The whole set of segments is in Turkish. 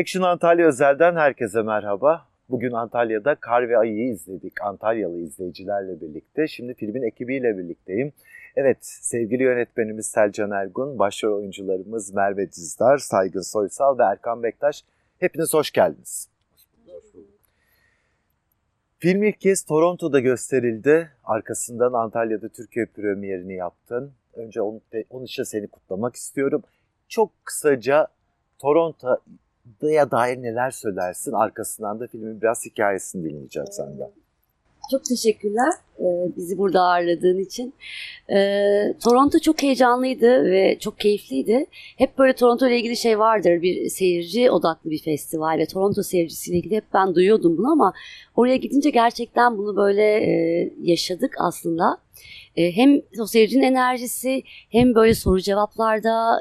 Action Antalya Özel'den herkese merhaba. Bugün Antalya'da Kar ve Ayı'yı izledik Antalyalı izleyicilerle birlikte. Şimdi filmin ekibiyle birlikteyim. Evet, sevgili yönetmenimiz Selcan Ergun, başrol oyuncularımız Merve Dizdar, Saygın Soysal ve Erkan Bektaş. Hepiniz hoş geldiniz. Film ilk kez Toronto'da gösterildi. Arkasından Antalya'da Türkiye premierini yaptın. Önce onun, onun için seni kutlamak istiyorum. Çok kısaca Toronto'ya dair neler söylersin? Arkasından da filmin biraz hikayesini dinleyeceğim senden. Çok teşekkürler e, bizi burada ağırladığın için. E, Toronto çok heyecanlıydı ve çok keyifliydi. Hep böyle Toronto ile ilgili şey vardır. Bir seyirci odaklı bir festival ve Toronto seyircisiyle ilgili hep ben duyuyordum bunu ama oraya gidince gerçekten bunu böyle e, yaşadık aslında. Hem o seyircinin enerjisi hem böyle soru cevaplarda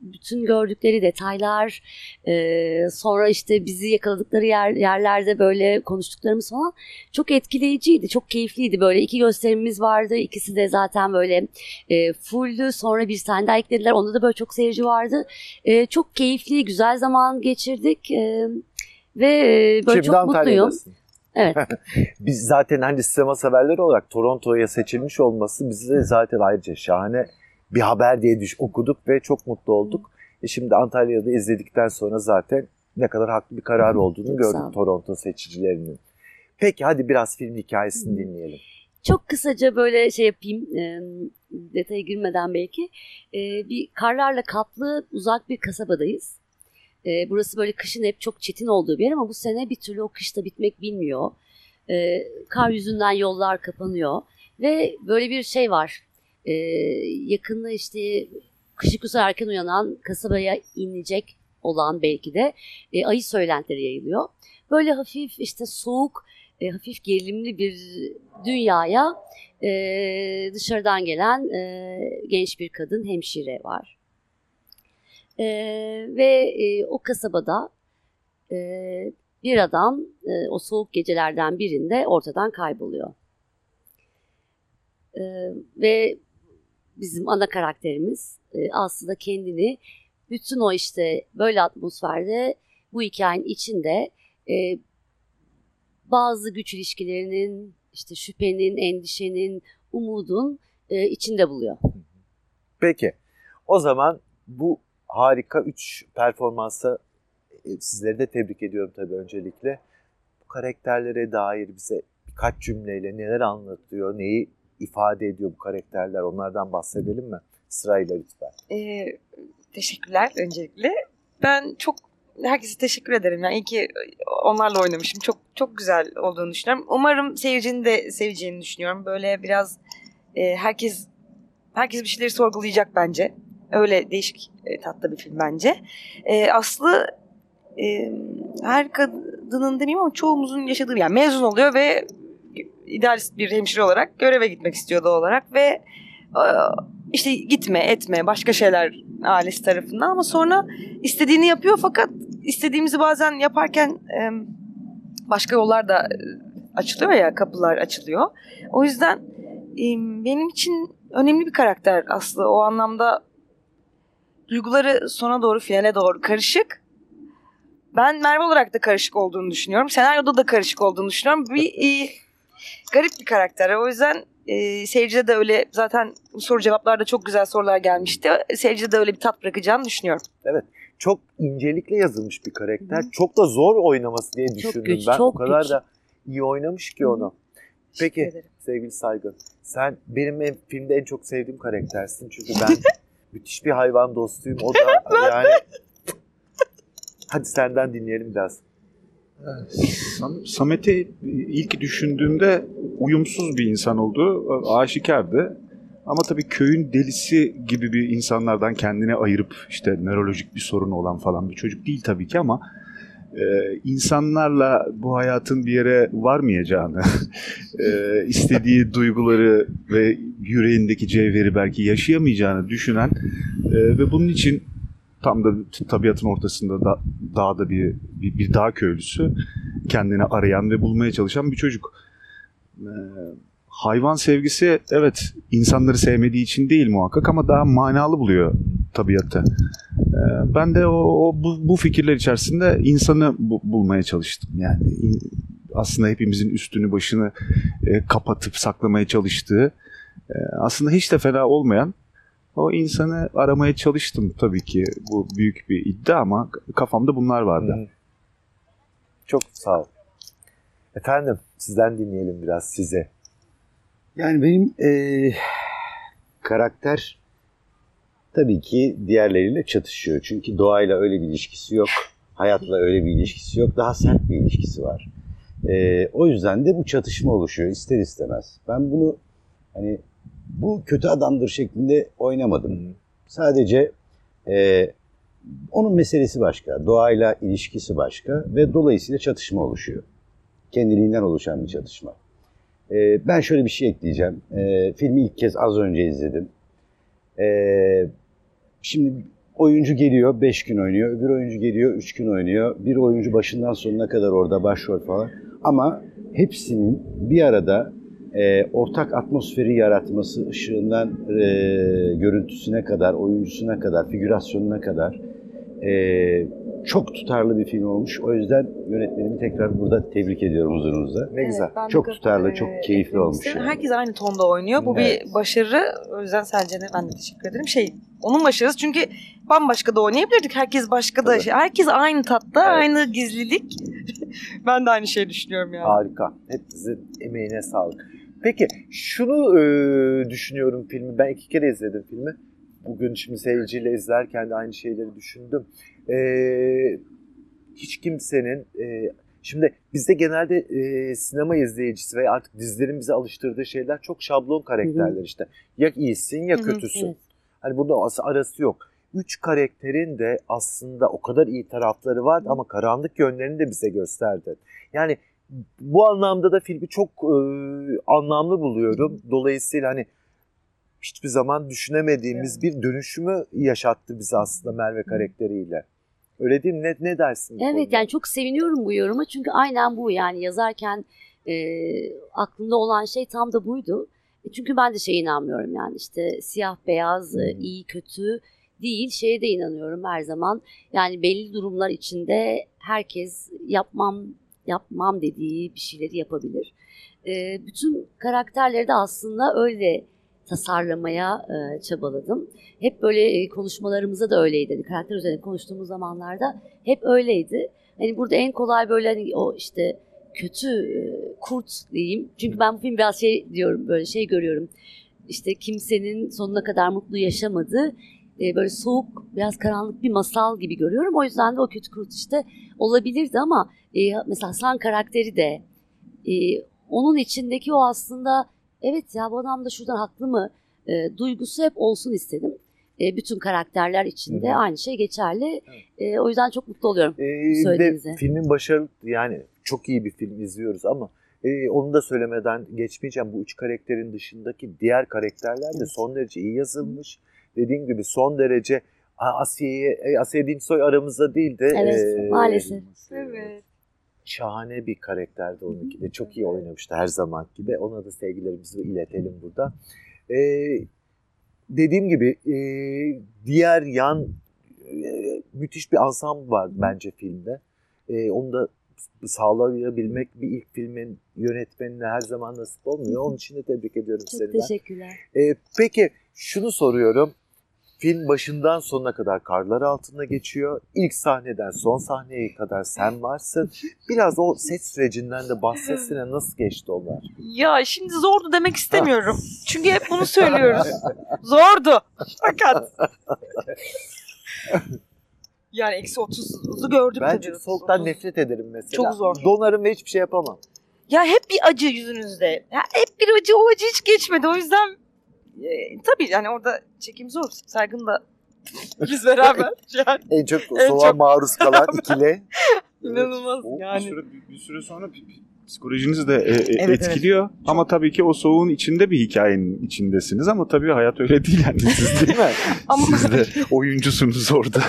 bütün gördükleri detaylar, e, sonra işte bizi yakaladıkları yer, yerlerde böyle konuştuklarımız falan çok etkileyiciydi, çok keyifliydi. Böyle iki gösterimimiz vardı, ikisi de zaten böyle e, fulldü. Sonra bir tane daha eklediler, onda da böyle çok seyirci vardı. E, çok keyifli, güzel zaman geçirdik e, ve e, böyle Şimdi çok mutluyum. Evet. Biz zaten hani sinema severleri olarak Toronto'ya seçilmiş olması bize zaten ayrıca şahane bir haber diye düş okuduk ve çok mutlu olduk. E şimdi Antalya'da izledikten sonra zaten ne kadar haklı bir karar olduğunu gördük Toronto seçicilerinin. Peki hadi biraz film hikayesini dinleyelim. Çok kısaca böyle şey yapayım, e, detaya girmeden belki. E, bir karlarla kaplı uzak bir kasabadayız. E, burası böyle kışın hep çok çetin olduğu bir yer ama bu sene bir türlü o kışta bitmek bilmiyor. E, kar yüzünden yollar kapanıyor ve böyle bir şey var e, yakında işte kışık erken uyanan kasabaya inecek olan belki de e, ayı söylentileri yayılıyor. Böyle hafif işte soğuk, e, hafif gerilimli bir dünyaya e, dışarıdan gelen e, genç bir kadın hemşire var. E, ve e, o kasabada e, bir adam e, o soğuk gecelerden birinde ortadan kayboluyor. E, ve bizim ana karakterimiz e, aslında kendini bütün o işte böyle atmosferde bu hikayenin içinde e, bazı güç ilişkilerinin işte şüphenin, endişenin, umudun e, içinde buluyor. Peki o zaman bu harika 3 performansa e, sizleri de tebrik ediyorum tabii öncelikle. Bu karakterlere dair bize birkaç cümleyle neler anlatıyor, neyi ifade ediyor bu karakterler? Onlardan bahsedelim mi? Sırayla lütfen. Ee, teşekkürler öncelikle. Ben çok herkese teşekkür ederim. Yani iyi ki onlarla oynamışım. Çok çok güzel olduğunu düşünüyorum. Umarım seyircinin de seveceğini düşünüyorum. Böyle biraz e, herkes herkes bir şeyleri sorgulayacak bence. Öyle değişik e, tatlı bir film bence. E, Aslı e, her kadının demeyeyim ama çoğumuzun yaşadığı yani mezun oluyor ve idealist bir hemşire olarak göreve gitmek istiyor doğal olarak ve e, işte gitme etme başka şeyler ailesi tarafından ama sonra istediğini yapıyor fakat istediğimizi bazen yaparken başka yollar da e, açılıyor ya kapılar açılıyor. O yüzden benim için önemli bir karakter Aslı o anlamda duyguları sona doğru finale doğru karışık. Ben Merve olarak da karışık olduğunu düşünüyorum. Senaryoda da karışık olduğunu düşünüyorum. Bir garip bir karakter. O yüzden e, seyircide de öyle zaten soru cevaplarda çok güzel sorular gelmişti. Seyircide de öyle bir tat bırakacağını düşünüyorum. Evet. Çok incelikle yazılmış bir karakter. Hı. Çok da zor oynaması diye düşündüm çok güç, ben. Çok o kadar güç. da iyi oynamış ki onu. Peki sevgili Saygın sen benim en, filmde en çok sevdiğim karaktersin. Çünkü ben müthiş bir hayvan dostuyum. O da yani hadi senden dinleyelim biraz. Samet'i ilk düşündüğümde uyumsuz bir insan olduğu aşikardı. Ama tabii köyün delisi gibi bir insanlardan kendini ayırıp işte nörolojik bir sorunu olan falan bir çocuk değil tabii ki ama e, insanlarla bu hayatın bir yere varmayacağını, e, istediği duyguları ve yüreğindeki cevheri belki yaşayamayacağını düşünen e, ve bunun için tam da tabiatın ortasında da, dağda bir, bir, bir dağ köylüsü kendini arayan ve bulmaya çalışan bir çocuk. Ee, hayvan sevgisi evet insanları sevmediği için değil muhakkak ama daha manalı buluyor tabiatı. Ee, Ee, Ben de o, o bu, bu fikirler içerisinde insanı bu- bulmaya çalıştım. Yani in- aslında hepimizin üstünü başını e, kapatıp saklamaya çalıştığı e, aslında hiç de fena olmayan o insanı aramaya çalıştım tabii ki. Bu büyük bir iddia ama kafamda bunlar vardı. Hı. Çok sağ ol. Efendim sizden dinleyelim biraz size. Yani benim eee, karakter tabii ki diğerleriyle çatışıyor. Çünkü doğayla öyle bir ilişkisi yok. Hayatla öyle bir ilişkisi yok. Daha sert bir ilişkisi var. Eee, o yüzden de bu çatışma oluşuyor ister istemez. Ben bunu hani bu kötü adamdır şeklinde oynamadım. Sadece eee, onun meselesi başka. Doğayla ilişkisi başka ve dolayısıyla çatışma oluşuyor. Kendiliğinden oluşan bir çatışma. Ee, ben şöyle bir şey ekleyeceğim. Ee, filmi ilk kez az önce izledim. Ee, şimdi oyuncu geliyor 5 gün oynuyor, öbür oyuncu geliyor 3 gün oynuyor. Bir oyuncu başından sonuna kadar orada başrol falan. Ama hepsinin bir arada e, ortak atmosferi yaratması ışığından e, görüntüsüne kadar, oyuncusuna kadar, figürasyonuna kadar e, çok tutarlı bir film olmuş. O yüzden yönetmenimi tekrar burada tebrik ediyorum huzurunuzda. Ne güzel. ben de Çok tutarlı, e, çok keyifli eklemek olmuş yani. Herkes aynı tonda oynuyor. Bu Evet. bir başarı. O yüzden Selcan'a ben de teşekkür ederim. Şey, onun başarısı çünkü bambaşka da oynayabilirdik. Herkes başka da. Tabii. Şey. Herkes aynı tatta, Evet. aynı gizlilik. ben de aynı şeyi düşünüyorum yani. Harika. Hepinizin emeğine sağlık. Peki şunu e, düşünüyorum filmi. Ben iki kere izledim filmi. Bugün şimdi seyirciyle izlerken de aynı şeyleri düşündüm. E, hiç kimsenin e, şimdi bizde genelde e, sinema izleyicisi ve artık dizilerin bize alıştırdığı şeyler çok şablon karakterler işte. Ya iyisin ya kötüsün. evet. Hani as- arası yok. Üç karakterin de aslında o kadar iyi tarafları vardı ama karanlık yönlerini de bize gösterdi. Yani bu anlamda da filmi çok e, anlamlı buluyorum. Dolayısıyla hani hiçbir zaman düşünemediğimiz bir dönüşümü yaşattı bize aslında Merve karakteriyle. Öyle değil mi? Ne, ne dersin? Evet konuda? yani çok seviniyorum bu yoruma çünkü aynen bu yani yazarken e, aklımda olan şey tam da buydu. E, Çünkü ben de şeye inanmıyorum yani işte siyah beyaz, Hmm. iyi kötü değil şeye de inanıyorum her zaman. Yani belli durumlar içinde herkes yapmam yapmam dediği bir şeyleri yapabilir. E, bütün karakterleri de aslında öyle tasarlamaya e, çabaladım. Hep böyle e, konuşmalarımızda da öyleydi. Hani karakter üzerine konuştuğumuz zamanlarda hep öyleydi. Hani burada en kolay böyle hani o işte kötü e, kurt diyeyim. Çünkü ben bu film biraz şey diyorum böyle şey görüyorum. İşte kimsenin sonuna kadar mutlu yaşamadığı e, böyle soğuk biraz karanlık bir masal gibi görüyorum. O yüzden de o kötü kurt işte olabilirdi ama e, mesela San karakteri de e, onun içindeki o aslında evet ya bu adam da şuradan haklı mı e, duygusu hep olsun istedim. E, bütün karakterler içinde Hı hı. aynı şey geçerli. E, o yüzden çok mutlu oluyorum. Ee, söylediğinize. filmin başarılı yani çok iyi bir film izliyoruz ama e, onu da söylemeden geçmeyeceğim. Bu üç karakterin dışındaki diğer karakterler de Evet. son derece iyi yazılmış. Dediğim gibi son derece Aa, Asiye'yi, e, Asiye Dinsoy aramızda değil de Evet, e, maalesef. Evet. şahane bir karakterdi onunki de. Çok iyi oynamıştı her zaman gibi. Ona da sevgilerimizi iletelim burada. Ee, dediğim gibi e, diğer yan e, müthiş bir ansambl var bence filmde. E, onu da sağlayabilmek bir ilk filmin yönetmenine her zaman nasip olmuyor. Onun için de tebrik ediyorum Çok seni. ben. teşekkürler. E, peki şunu soruyorum. Film başından sonuna kadar karlar altında geçiyor. İlk sahneden son sahneye kadar sen varsın. Biraz o set sürecinden de bahsetsene nasıl geçti onlar? Ya şimdi zordu demek istemiyorum. Çünkü hep bunu söylüyoruz. Zordu. Fakat. Yani eksi 30'u gördük Ben çünkü soğuktan 30. nefret ederim mesela. Çok zor. Donarım ve hiçbir şey yapamam. Ya hep bir acı yüzünüzde. Ya hep bir acı o acı hiç geçmedi. O yüzden e, tabii yani orada çekim zor. Sergın da biz beraber. Yani En çok En soğuğa çok- maruz kalan ikili. inanılmaz O yani. bir, süre, bir süre sonra pi- pi- psikolojinizi de e, e, evet. etkiliyor. Ama tabii ki o soğuğun içinde bir hikayenin içindesiniz ama tabii hayat öyle değil yani siz değil mi? Ama Siz de oyuncusunuz orada.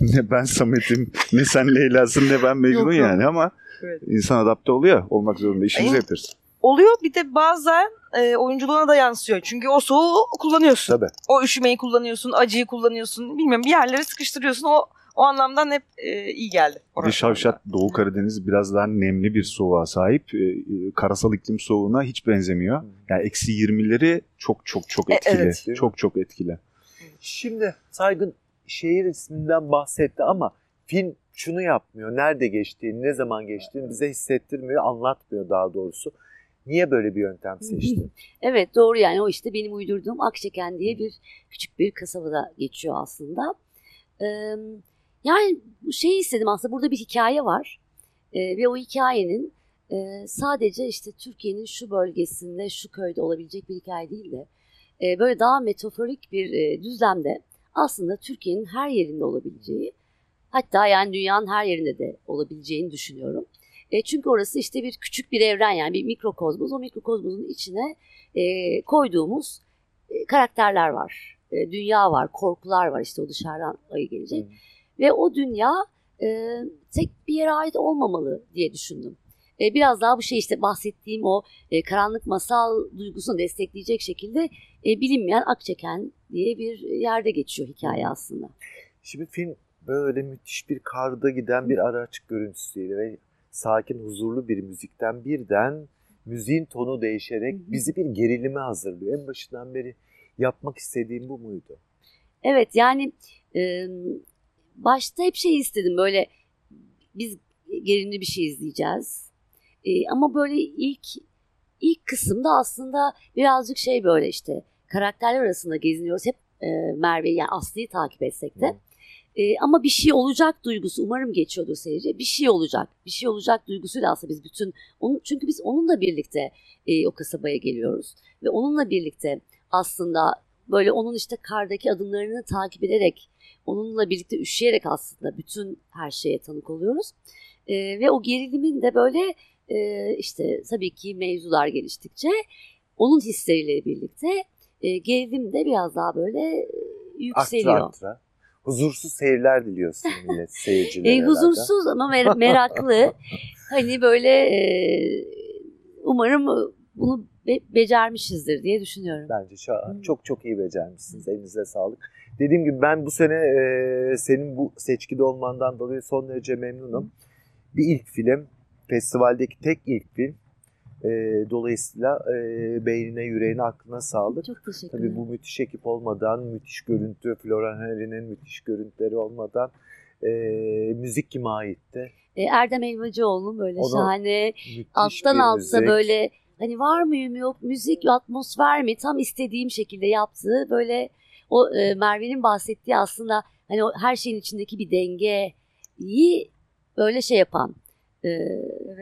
ne ben Samet'im, ne sen Leyla'sın, ne ben Mecnun Yok, yok. yani ama Evet. insan adapte oluyor. Olmak zorunda. İşinizi Ay- yapıyoruz. Oluyor. Bir de bazen e, oyunculuğuna da yansıyor. Çünkü o soğuğu kullanıyorsun. Tabii. O üşümeyi kullanıyorsun, acıyı kullanıyorsun. Bilmiyorum bir yerlere sıkıştırıyorsun. O o anlamdan hep e, iyi geldi. Bir de Şavşat Doğu Karadeniz biraz daha nemli bir soğuğa sahip. Ee, e, karasal iklim soğuğuna hiç benzemiyor. Yani eksi 20'leri çok çok çok E, etkili. evet. Çok çok etkili. Şimdi Saygın şehir isminden bahsetti ama film şunu yapmıyor. Nerede geçtiğini, ne zaman geçtiğini bize hissettirmiyor, anlatmıyor daha doğrusu. Niye böyle bir yöntem seçtin? Evet doğru yani o işte benim uydurduğum Akçeken diye bir küçük bir kasabada geçiyor aslında. Ee, yani şeyi istedim aslında burada bir hikaye var Ee, ve o hikayenin e, sadece işte Türkiye'nin şu bölgesinde şu köyde olabilecek bir hikaye değil de e, böyle daha metaforik bir e, düzlemde aslında Türkiye'nin her yerinde olabileceği hatta yani dünyanın her yerinde de olabileceğini düşünüyorum. E, çünkü orası işte bir küçük bir evren yani bir mikrokozmos. O mikrokozmosun içine e, koyduğumuz e, karakterler var. E, dünya var, korkular var işte o dışarıdan ayı gelecek. Hı. Ve o dünya e, tek bir yere ait olmamalı diye düşündüm. E, biraz daha bu şey işte bahsettiğim o e, karanlık masal duygusunu destekleyecek şekilde e, bilinmeyen Akçeken diye bir yerde geçiyor hikaye aslında. Şimdi film böyle müthiş bir karda giden bir araç görüntüsüyle ve sakin, huzurlu bir müzikten birden müziğin tonu değişerek bizi bir gerilime hazırlıyor. En başından beri yapmak istediğim bu muydu? Evet yani e, başta hep şey istedim böyle biz gerilimli bir şey izleyeceğiz. E, ama böyle ilk ilk kısımda aslında birazcık şey böyle işte karakterler arasında geziniyoruz. Hep e, Merve yani Aslı'yı takip etsek de. E, ama bir şey olacak duygusu umarım geçiyordur seyirci. Bir şey olacak. Bir şey olacak duygusuyla aslında biz bütün onun çünkü biz onunla birlikte e, o kasabaya geliyoruz ve onunla birlikte aslında böyle onun işte kardaki adımlarını takip ederek onunla birlikte üşüyerek aslında bütün her şeye tanık oluyoruz. E, ve o gerilimin de böyle e, işte tabii ki mevzular geliştikçe onun hisleriyle birlikte e, gerilim de biraz daha böyle e, yükseliyor. Aktra aktra. Huzursuz seyirler diliyorsun millet seyircilere. E, huzursuz ama mer- meraklı. hani böyle e, umarım bunu be- becermişizdir diye düşünüyorum. Bence şa- Hı. çok çok iyi becermişsiniz. Elinize sağlık. Dediğim gibi ben bu sene e, senin bu seçkide olmandan dolayı son derece memnunum. Bir ilk film, festivaldeki tek ilk film. E, dolayısıyla e, beynine, yüreğine, aklına sağlık. Çok teşekkür Tabii ederim. bu müthiş ekip olmadan, müthiş görüntü, Florian Henry'nin müthiş görüntüleri olmadan e, müzik kime aitti? E, Erdem Elvacıoğlu'nun böyle Onu- şahane alttan alta böyle hani var mıyım yok müzik atmosfer mi tam istediğim şekilde yaptığı böyle o e, Merve'nin bahsettiği aslında hani o her şeyin içindeki bir dengeyi böyle şey yapan e,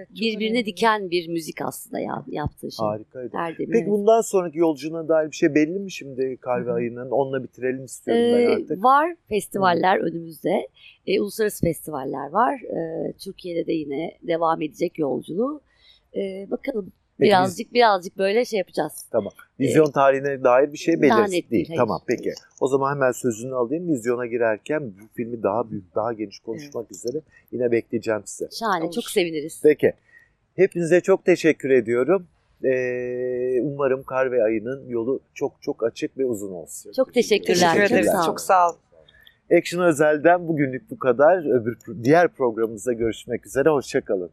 Evet, birbirine önemli. diken bir müzik aslında ya, yaptığı şey. Harikaydı. Erdem'in, Peki evet. bundan sonraki yolculuğuna dair bir şey belli mi şimdi Kalbe Hı hı. Ayı'nın? Onunla bitirelim istiyorum Ee, ben artık. var festivaller önümüzde. Ee, uluslararası festivaller var. Ee, Türkiye'de de yine devam edecek yolculuğu. Ee, bakalım Peki biz- birazcık birazcık böyle şey yapacağız. Vizyon tarihine dair bir şey belirsiz değil. değil, hayır. Tamam peki. O zaman hemen sözünü alayım. Vizyona girerken bu filmi daha büyük, daha geniş konuşmak üzere yine bekleyeceğim size. Şahane Olur. çok seviniriz. Peki. Hepinize çok teşekkür ediyorum. Ee, umarım Kar ve Ayı'nın yolu çok çok açık ve uzun olsun. Çok teşekkürler. Teşekkür Çok ederiz. sağ olun. Çok sağ ol. Action Özel'den bugünlük bu kadar. Öbür diğer programımızda görüşmek üzere. Hoşçakalın.